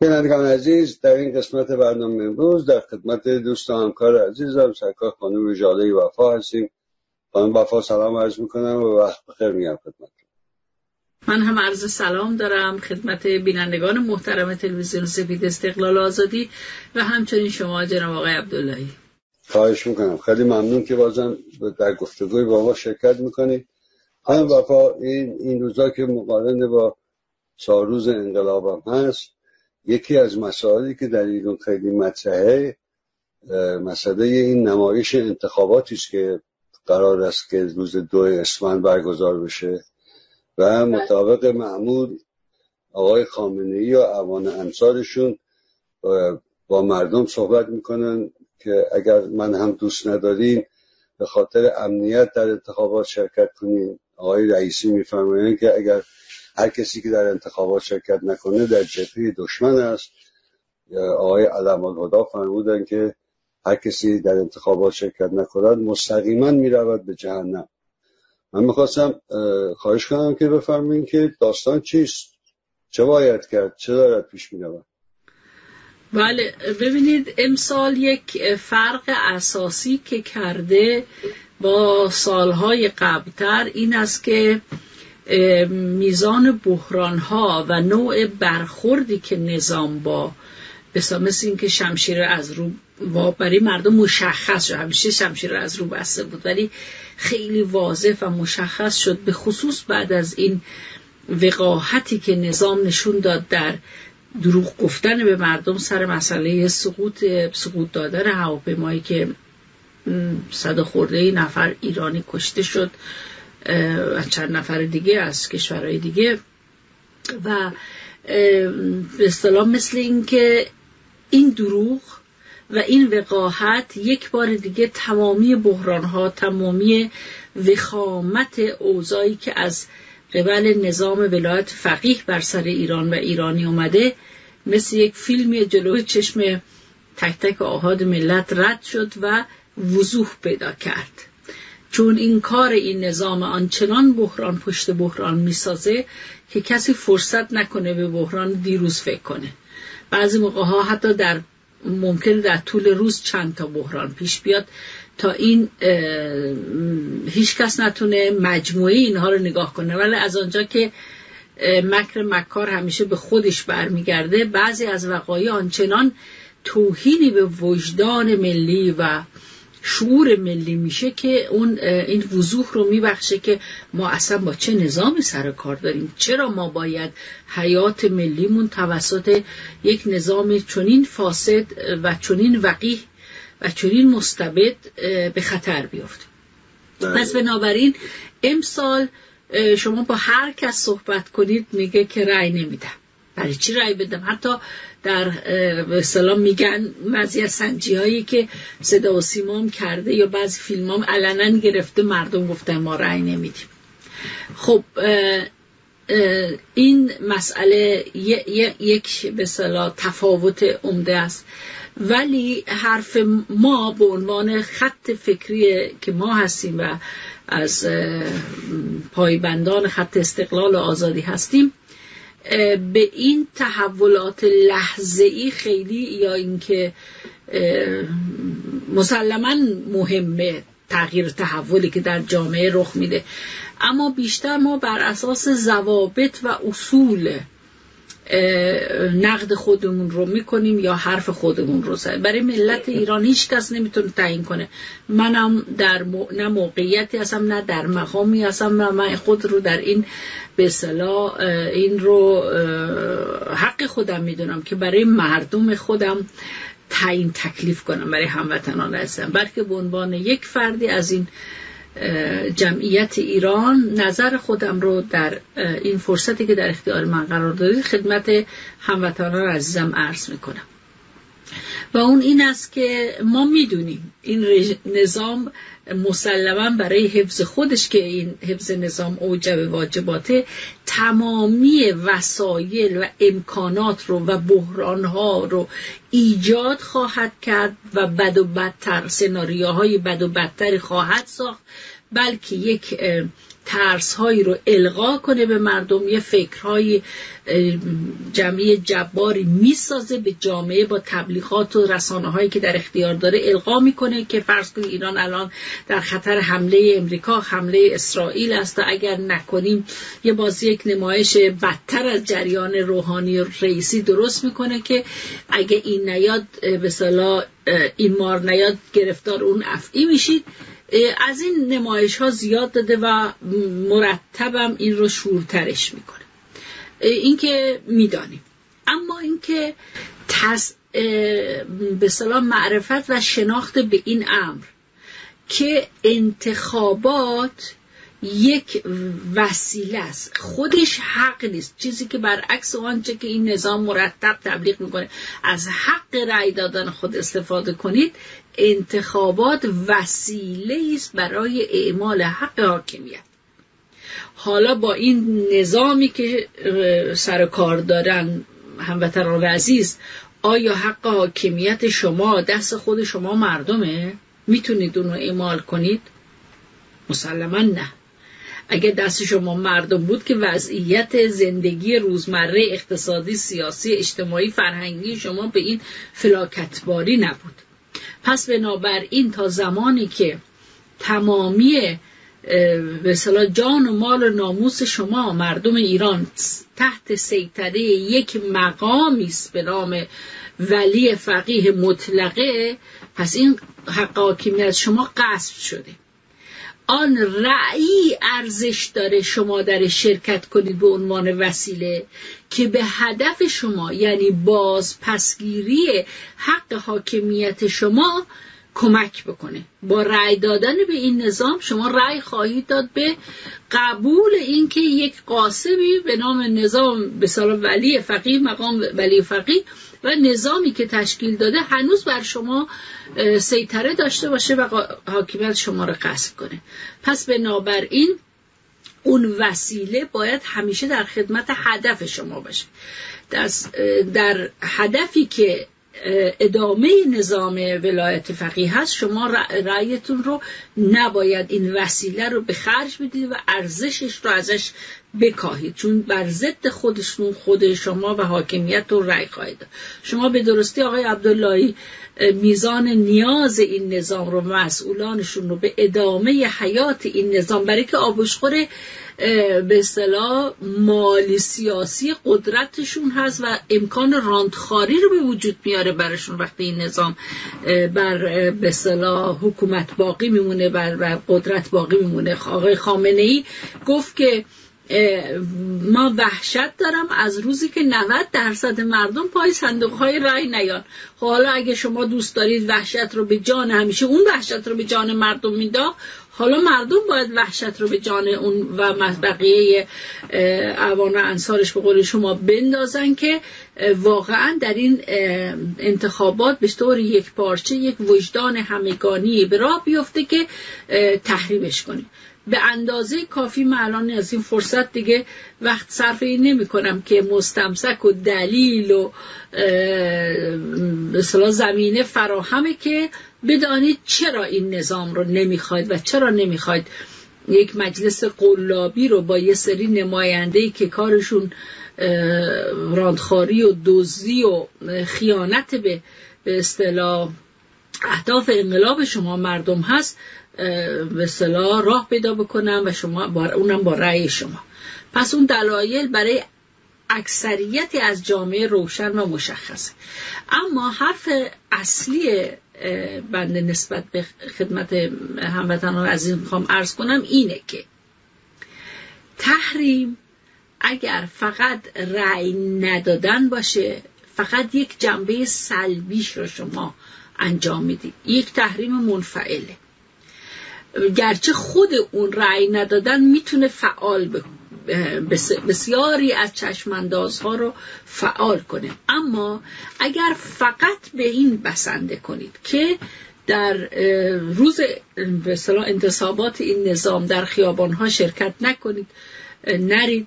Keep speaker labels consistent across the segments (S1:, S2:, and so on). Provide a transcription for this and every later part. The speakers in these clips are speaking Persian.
S1: بینندگان عزیز در این قسمت برنامه امروز در خدمت دوست و همکار عزیزم سرکار خانم جاله وفا هستیم. خانم وفا سلام عرض می‌کنم و وقت بخیر میگم خدمت
S2: من هم عرض سلام دارم خدمت بینندگان محترم تلویزیون سفید استقلال آزادی و همچنین شما جناب آقای عبداللهی.
S1: خواهش می‌کنم. خیلی ممنون که بازم در گفتگوی با ما شرکت می‌کنید. خانم وفا این, این روزا که مقارن با چهار انقلاب هم هست یکی از مسائلی که در ایران خیلی مطرحه مسئله این نمایش انتخاباتی است که قرار است که روز دو اسفند برگزار بشه و مطابق معمول آقای خامنه ای و اوان انصارشون با مردم صحبت می‌کنن که اگر من هم دوست ندارین به خاطر امنیت در انتخابات شرکت کنین. آقای رئیسی میفرمایند که اگر هر کسی که در انتخابات شرکت نکنه در جبهه دشمن است. آقای علم الهدا فرمودن که هر کسی در انتخابات شرکت نکند مستقیما می‌رود به جهنم. من می‌خواستم خواهش کنم که بفرمایید که داستان چیست؟ چه باید کرد؟ چه دارد پیش می‌رود؟
S2: بله ببینید امسال یک فرق اساسی که کرده با سالهای قبلتر این است که میزان بحران ها و نوع برخوردی که نظام با مثل اینکه شمشیر از رو برای مردم مشخص شد. همیشه شمشیر از رو بسته بود ولی خیلی واضح و مشخص شد. به خصوص بعد از این وقاحتی که نظام نشون داد در دروغ گفتن به مردم سر مسئله سقوط سقوط دادن هواپیمایی که صد خورده نفر ایرانی کشته شد. و چند نفر دیگه از کشورهای دیگه. و به اصطلاح مثل اینکه این دروغ و این وقاحت یک بار دیگه تمامی بحران ها تمامی وخامت اوضاعی که از قبل نظام ولایت فقیه بر سر ایران و ایرانی اومده مثل یک فیلمی جلوی چشم تک تک آهاد ملت رد شد و وضوح پیدا کرد. چون این کار این نظام آنچنان بحران پشت بحران می‌سازه که کسی فرصت نکنه به بحران دیروز فکر کنه. بعضی موقع ها حتی در ممکن در طول روز چند تا بحران پیش بیاد تا این هیچ کس نتونه مجموعه اینها رو نگاه کنه. ولی از آنجا که مکر مکار همیشه به خودش برمیگرده بعضی از وقایع آنچنان توهینی به وجدان ملی و شعور ملی میشه که اون این وضوح رو میبخشه که ما اصلا با چه نظامی سر کار داریم؟ چرا ما باید حیات ملیمون توسط یک نظام چنین فاسد و چنین وقیح و چنین مستبد به خطر بیفته؟ بله. پس بنابراین امسال شما با هر کس صحبت کنید میگه که رأی نمیدم. برای چی رأی بدم؟ حتی در سلام میگن بعضی از سنجی هایی که صدا و سیمام کرده یا بعضی فیلم هم علنا گرفته مردم گفتن ما رأی نمیدیم. خب این مسئله یک به تفاوت عمده است. ولی حرف ما به عنوان خط فکری که ما هستیم و از پایبندان خط استقلال و آزادی هستیم به این تحولات لحظه ای خیلی یا اینکه مسلما مهمه تغییر تحولی که در جامعه رخ میده. اما بیشتر ما بر اساس ضوابط و اصول نقد خودمون رو می‌کنیم یا حرف خودمون رو زد. برای ملت ایران هیچ کس نمی‌تونه تعیین کنه. منم در نه موقعیتی هستم نه در مقامی هستم نه من خود رو در این به این رو حق خودم می‌دونم که برای مردم خودم تعیین تکلیف کنم برای هموطنان هستم بلکه به عنوان یک فردی از این جمعیت ایران نظر خودم رو در این فرصتی که در اختیار من قرار دادید خدمت هموطنان عزیزم عرض می‌کنم. و اون این است که ما می‌دونیم این نظام مسلما برای حفظ خودش که این حفظ نظام اوجب واجباته تمامی وسایل و امکانات رو و بحرانها رو ایجاد خواهد کرد و بد و بدتر سناریوهای بد و بدتری خواهد ساخت. بلکه یک ترس هایی رو القا کنه به مردم. یه فکرهای جمعی جباری می‌سازه به جامعه با تبلیغات و رسانه هایی که در اختیار داره القا می‌کنه که فرض کنید ایران الان در خطر حمله امریکا حمله اسرائیل است و اگر نکنیم یه بازی یک نمایش بدتر از جریان روحانی رئیسی درست می‌کنه که اگه این نیاد به این مار نیاد گرفتار اون افعی میشید. از این نمایش ها زیاد داده و مرتبم این رو شورترش می‌کنه. اینکه می‌دانیم. اما اینکه تز... به سلام معرفت و شناخت به این امر که انتخابات یک وسیله است. خودش حق نیست. چیزی که برعکس آنچه که این نظام مرتب تبلیغ می‌کنه. از حق رأی دادن خود استفاده کنید انتخابات وسیله است برای اعمال حق حاکمیت. حالا با این نظامی که سر کار دارن هموطنان عزیز آیا حق حاکمیت شما دست خود شما مردمه؟ می‌تونید اون رو اعمال کنید؟ مسلما نه. اگه دست شما مردم بود که وضعیت زندگی روزمره اقتصادی سیاسی اجتماعی فرهنگی شما به این فلاکتباری نبود. پس بنابراین تا زمانی که تمامی به جان و مال و ناموس شما مردم ایران تحت سیطره یک مقامی است به نام ولی فقیه مطلقه پس این حق حاکمیت شما قصد شده. آن رأی ارزش داره شما در شرکت کنید به عنوان وسیله که به هدف شما یعنی باز پسگیری حق حاکمیت شما کمک بکنه. با رأی دادن به این نظام شما رأی خواهید داد به قبول اینکه یک قاسمی به نام نظام به ولی فقیه مقام ولی فقیه و نظامی که تشکیل داده هنوز بر شما سیطره داشته باشه و حاکمیت شما رو قصد کنه. پس بنابراین اون وسیله باید همیشه در خدمت هدف شما باشه. در, در هدفی که ادامه نظام ولایت فقیه هست شما رأیتون رو نباید این وسیله رو به خرج بدید و ارزشش رو ازش بکاهید چون بر ضد خودشون خود شما و حاکمیت رو رأی خواهید شما به درستی آقای عبداللهی میزان نیاز این نظام رو مسئولانشون رو به ادامه حیات این نظام برای که آبشخور به اصطلاح مالی سیاسی قدرتشون هست و امکان راندخاری رو به وجود میاره برشون وقتی این نظام بر به اصطلاح حکومت باقی میمونه بر, قدرت باقی میمونه. آقای خامنه ای گفت که ما وحشت دارم از روزی که 90 درصد مردم پای صندوق های رای نیان. حالا اگه شما دوست دارید وحشت رو به جان همیشه اون وحشت رو به جان مردم می‌داد حالا مردم باید وحشت رو به جان اون و بقیه اوان و انصارش به قول شما بندازن که واقعا در این انتخابات به طور یک پارچه یک وجدان همگانی به راه بیفته که تحریمش کنیم. به اندازه کافی من الان از این فرصت دیگه وقت صرف این نمی کنم که مستمسک و دلیل و مثلا زمینه فراهمه که بدانید چرا این نظام رو نمی‌خواید و چرا نمی‌خواید یک مجلس قلابی رو با یه سری نماینده که کارشون راندخاری و دزدی و خیانت به به اصطلاح اهداف انقلاب شما مردم هست به اصطلاح راه پیدا بکنم و شما با اونم با رأی شما. پس اون دلایل برای اکثریتی از جامعه روشن و مشخصه. اما حرف اصلی بنده نسبت به خدمت هموطنان از این می‌خوام ارز کنم اینه که تحریم اگر فقط رأی ندادن باشه فقط یک جنبه سلبیش رو شما انجام می‌دید. یک تحریم منفعله. گرچه خود اون رأی ندادن می‌تونه فعال بسیاری از چشماندازها رو فعال کنه. اما اگر فقط به این بسنده کنید که در روز به انتصابات این نظام در خیابانها شرکت نکنید نرید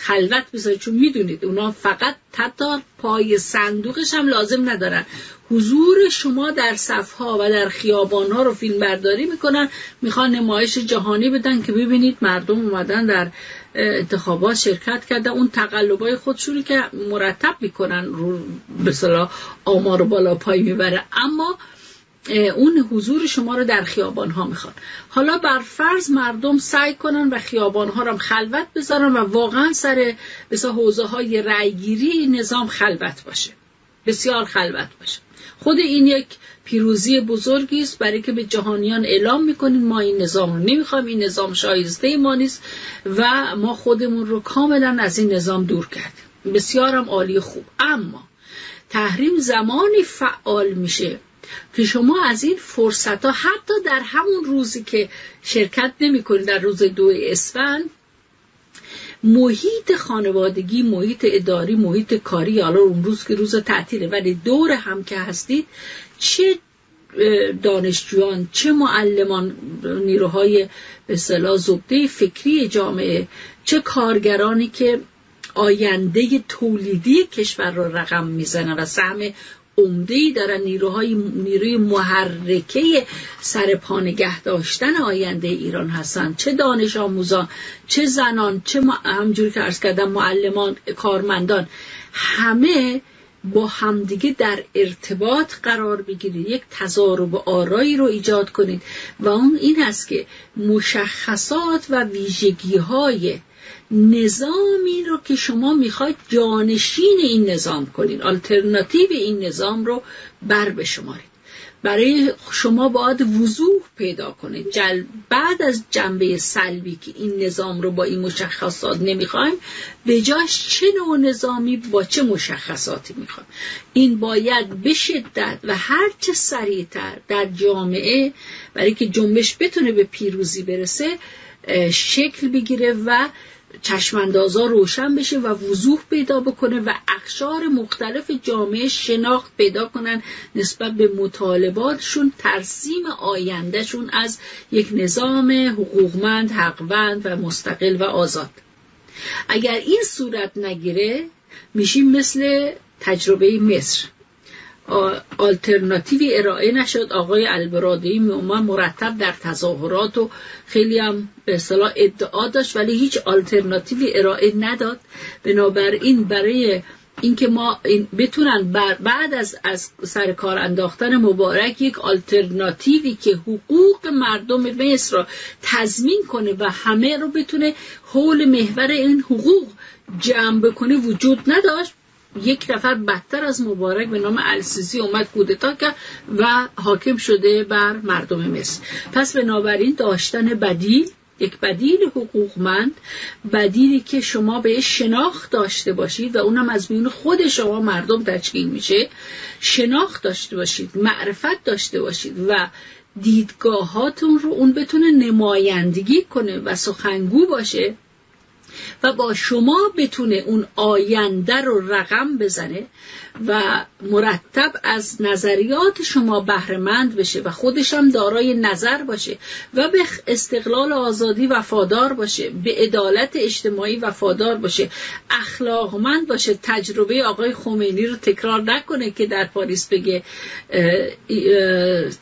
S2: خلوت بذارید چون می‌دونید اونا فقط حتی پای صندوقش هم لازم ندارن. حضور شما در صفها و در خیابانها رو فیلم برداری می‌کنن. می‌خوان نمایش جهانی بدن که ببینید مردم اومدن در انتخابات شرکت کرده اون تقلبای خودشونی که مرتب می‌کنن رو به آمار بالا پای می‌بره. اما اون حضور شما رو در خیابان ها می‌خوان. حالا بر فرض مردم سعی کنن و خیابان ها رو خلوت بذارن و واقعا سر مثلا حوزه های رأیگیری نظام خلوت باشه. بسیار خلوت باشه. خود این یک پیروزی بزرگی است برای که به جهانیان اعلام می‌کنیم ما این نظام رو نمی‌خوایم این نظام شایسته ما نیست و ما خودمون رو کاملا از این نظام دور کردیم. بسیارم عالی خوب. اما تحریم زمانی فعال میشه. که شما از این فرصت ها حتی در همون روزی که شرکت نمی کنید در روز دو اسفند محیط خانوادگی محیط اداری محیط کاری حالا اون روز که روز تعطیله ولی دور هم که هستید چه دانشجویان چه معلمان نیروهای به اصطلاح زبده فکری جامعه چه کارگرانی که آینده تولیدی کشور رو رقم می‌زنن و سهم عمده ای دارن نیروهای نیروی محرکه سر پا نگه داشتن آینده ایران هستن. چه دانش آموزان چه زنان چه همجوری که ارز کردم معلمان کارمندان. همه با همدیگه در ارتباط قرار بگیرید. یک تضارب آرایی رو ایجاد کنید. و اون این است که مشخصات و ویژگی های نظامی رو که شما می‌خواید جانشین این نظام کنید آلترناتیو این نظام رو بر بشمارید. برای شما باید وضوح پیدا کنید جل... بعد از جنبه سلبی که این نظام رو با این مشخصات نمی‌خوایم به جاش چه نوع نظامی با چه مشخصاتی می‌خوایم. این باید به شدت و هرچه سریعتر در جامعه برای که جنبش بتونه به پیروزی برسه شکل بگیره و چشماندازا روشن بشه و وضوح پیدا بکنه و اخشار مختلف جامعه شناخت پیدا کنن نسبت به مطالباتشون ترسیم آیندهشون از یک نظام حقوقمند، حقوند و مستقل و آزاد. اگر این صورت نگیره میشیم مثل تجربه مصر. آلترناتیوی ارائه نشد. آقای البرادعی میومد مرتب در تظاهرات و خیلی هم به اصطلاح ادعا داشت ولی هیچ آلترناتیوی ارائه نداد. بنابراین برای اینکه ما بتونن بعد از, از سر کار انداختن مبارک یک آلترناتیوی که حقوق مردم مصر را تضمین کنه و همه رو بتونه حول محور این حقوق جمع بکنه وجود نداشت یک نفر بدتر از مبارک به نام السیسی اومد کودتا کرد و حاکم شده بر مردم مصر. پس بنابراین داشتن بدیل یک بدیل حقوقمند بدیلی که شما به شناخت داشته باشید و اونم از میون خود شما مردم تشکیل میشه شناخت داشته باشید معرفت داشته باشید و دیدگاهاتون رو اون بتونه نمایندگی کنه و سخنگو باشه و با شما بتونه اون آینده رو رقم بزنه و مرتب از نظریات شما بهرهمند بشه و خودش هم دارای نظر باشه و به استقلال آزادی وفادار باشه به عدالت اجتماعی وفادار باشه اخلاقمند باشه. تجربه آقای خمینی رو تکرار نکنه که در پاریس بگه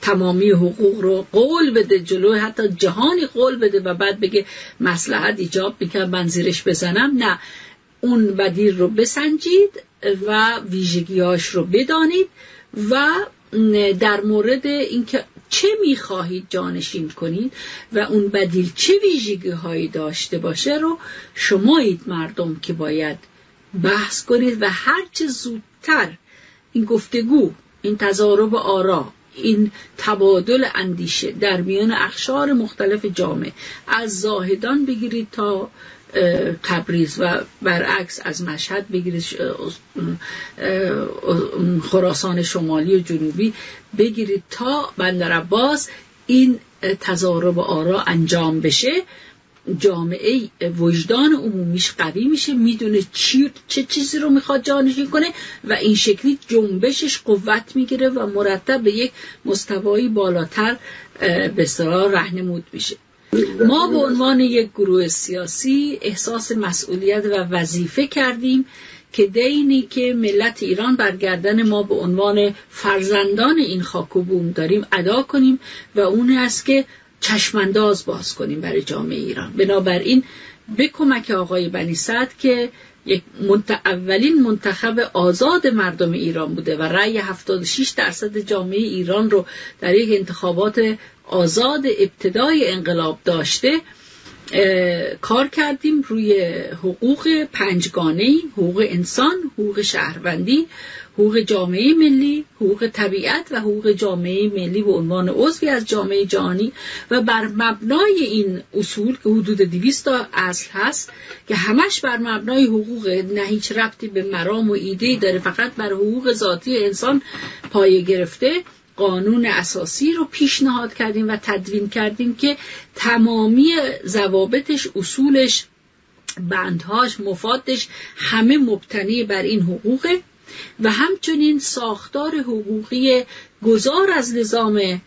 S2: تمامی حقوق رو قول بده جلو حتی جهانی قول بده و بعد بگه مسلحت ایجاب می‌کنم من زیرش بزنم. نه. اون بدیل رو بسنجید و ویژگیاش رو بدانید و در مورد اینکه چه می‌خواهید جانشین کنید و اون بدیل چه ویژگی هایی داشته باشه رو شمایید مردم که باید بحث کنید و هرچه زودتر این گفتگو این تضارب آرا این تبادل اندیشه در میان اخشار مختلف جامعه از زاهدان بگیرید تا تبریز و برعکس از مشهد بگیرید خراسان شمالی و جنوبی بگیرید تا بندر عباس این تضارب آرا انجام بشه. جامعه وجدان عمومیش قوی میشه می‌دونه چی چه چیزی رو می‌خواد جانشین کنه و این شکلی جنبشش قوت می‌گیره و مرتب به یک مستوایی بالاتر به رهنمود میشه. ما به عنوان یک گروه سیاسی احساس مسئولیت و وظیفه کردیم که دینی که ملت ایران برگردن ما به عنوان فرزندان این خاک و بوم داریم ادا کنیم و اون است که چشمانداز باز کنیم برای جامعه ایران. بنابراین به کمک آقای بنی که یک اولین منتخب آزاد مردم ایران بوده و رأی 76 درصد جامعه ایران رو در یک انتخابات آزاد ابتدای انقلاب داشته کار کردیم روی حقوق پنجگانه حقوق انسان حقوق شهروندی حقوق جامعه ملی حقوق طبیعت و حقوق جامعه ملی به عنوان عضوی از جامعه جهانی و بر مبنای این اصول که حدود 200 تا اصل هست که همش بر مبنای حقوق نه هیچ ربطی به مرام و ایده داره فقط بر حقوق ذاتی انسان پایه گرفته. قانون اساسی رو پیشنهاد کردیم و تدوین کردیم که تمامی ضوابطش اصولش بندهاش مفادش همه مبتنی بر این حقوقه و همچنین ساختار حقوقی گذار از نظام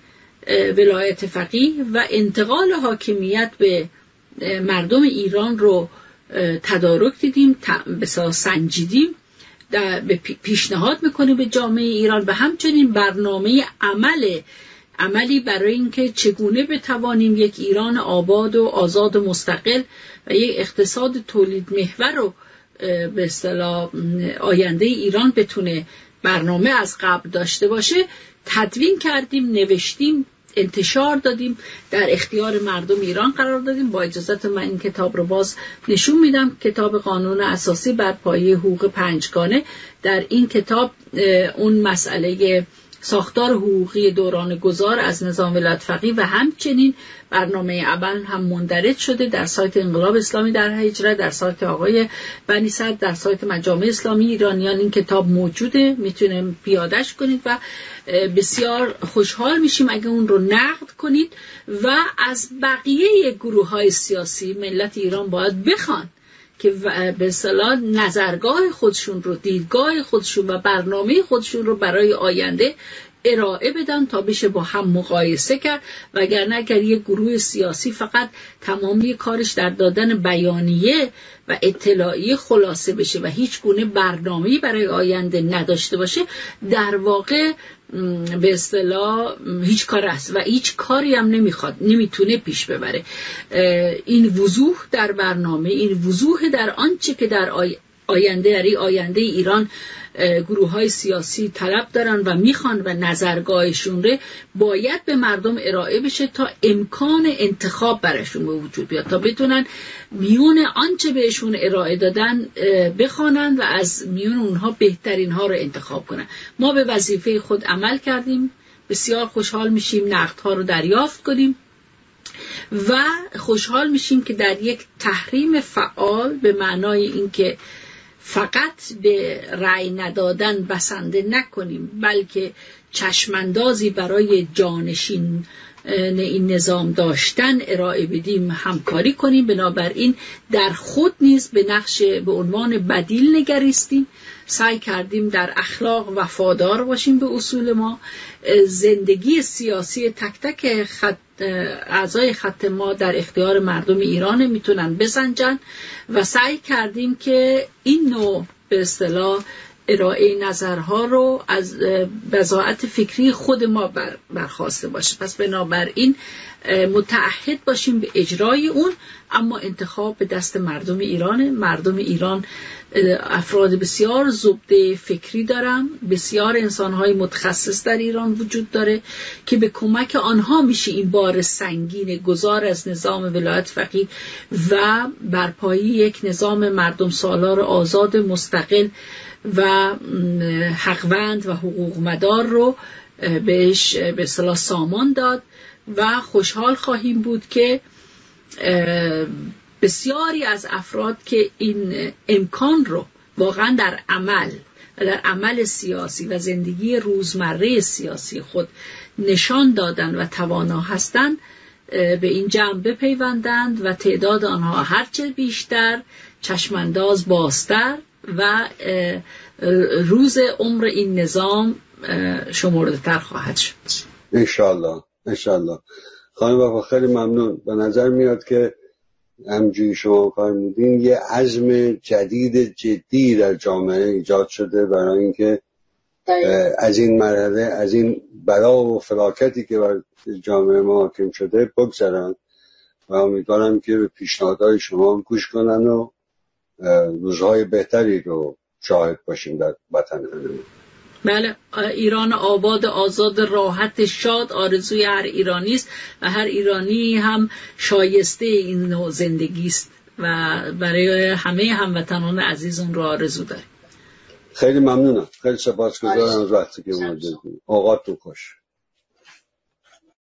S2: ولایت فقیه و انتقال حاکمیت به مردم ایران رو تدارک دیدیم سنجیدیم. پیشنهاد می‌کنیم به جامعه ایران و همچنین برنامه عمل عملی برای اینکه چگونه بتوانیم یک ایران آباد و آزاد و مستقل و یک اقتصاد تولید محور رو به اصطلاح آینده ایران بتونه برنامه از قبل داشته باشه تدوین کردیم نوشتیم انتشار دادیم. در اختیار مردم ایران قرار دادیم. با اجازت من این کتاب رو باز نشون میدم. کتاب قانون اساسی بر پایه حقوق پنجگانه. در این کتاب اون مسئله ساختار حقوقی دوران گذار از نظام ولایت و همچنین برنامه اول هم مندرج شده در سایت انقلاب اسلامی در هجره در سایت آقای بنی صد در سایت مجامع اسلامی ایرانیان. این کتاب موجوده می‌تونه پیادش کنید و بسیار خوشحال میشیم اگه اون رو نقد کنید و از بقیه گروه های سیاسی ملت ایران باید بخوان. که به اصطلاح نظرگاه خودشون رو دیدگاه خودشون و برنامه خودشون رو برای آینده ارائه بدن تا بشه با هم مقایسه کرد وگرنه اگر یک گروه سیاسی فقط تمامی کارش در دادن بیانیه و اطلاعی خلاصه بشه و هیچ گونه برنامه‌ای برای آینده نداشته باشه در واقع به اصطلاح هیچ کار است و هیچ کاری هم نمی‌خواد نمی‌تونه پیش ببره. این وضوح در برنامه این وضوح در آنچه که در آینده در آینده ایران گروه های سیاسی طلب دارن و می‌خوان و نظرگاهشون رو باید به مردم ارائه بشه تا امکان انتخاب برشون به وجود بیاد تا بتونن میون آنچه بهشون ارائه دادن بخوانن و از میون اونها بهترین ها رو انتخاب کنن. ما به وظیفه خود عمل کردیم بسیار خوشحال میشیم نقدها رو دریافت کنیم و خوشحال میشیم که در یک تحریم فعال به معنای اینکه فقط به رأی ندادن بسنده نکنیم بلکه چشماندازی برای جانشین این نظام داشتن ارائه بدیم همکاری کنیم. بنابراین در خود نیز به نقش به عنوان بدیل نگریستیم. سعی کردیم در اخلاق وفادار باشیم به اصول ما. زندگی سیاسی تک تک خط اعضای خط ما در اختیار مردم ایران می‌تونن بسنجن و سعی کردیم که این نوع به اصطلاح ارائه نظرها رو از بزاعت فکری خود ما بر برخواسته باشه. پس بنابراین متعهد باشیم به اجرای اون اما انتخاب به دست مردم ایران. مردم ایران افراد بسیار زبده فکری دارن بسیار انسانهای متخصص در ایران وجود داره که به کمک آنها میشه این بار سنگین گذار از نظام ولایت فقیه و برپایی یک نظام مردم سالار آزاد مستقل و حقوند و حقوق مدار رو بهش به صلاح سامان داد و خوشحال خواهیم بود که بسیاری از افراد که این امکان رو واقعا در عمل و در عمل سیاسی و زندگی روزمره سیاسی خود نشان دادن و توانا هستند به این جمع بپیوندند و تعداد آنها هرچه بیشتر چشمانداز بازتر و روز عمر این نظام شمرده تر خواهد شد.
S1: انشالله انشالله خانم وفا خیلی ممنون. به نظر میاد که همجوری شما فرمودین یه عزم جدید جدی در جامعه ایجاد شده برای اینکه از این مرحله از این بلا و فلاکتی که بر جامعه ما حاکم شده بگذرن. و امیدوارم که به پیشنهادهای شما گوش کنن و روزهای بهتری رو شاهد باشیم در وطن
S2: بله ایران آباد آزاد راحت شاد آرزوی هر ایرانی است و هر ایرانی هم شایسته این نوع زندگی است و برای همه هموطنان عزیز اون رو آرزو داریم.
S1: خیلی ممنونم. خیلی سپاسگزارم از وقتی که اومدید تو خوش.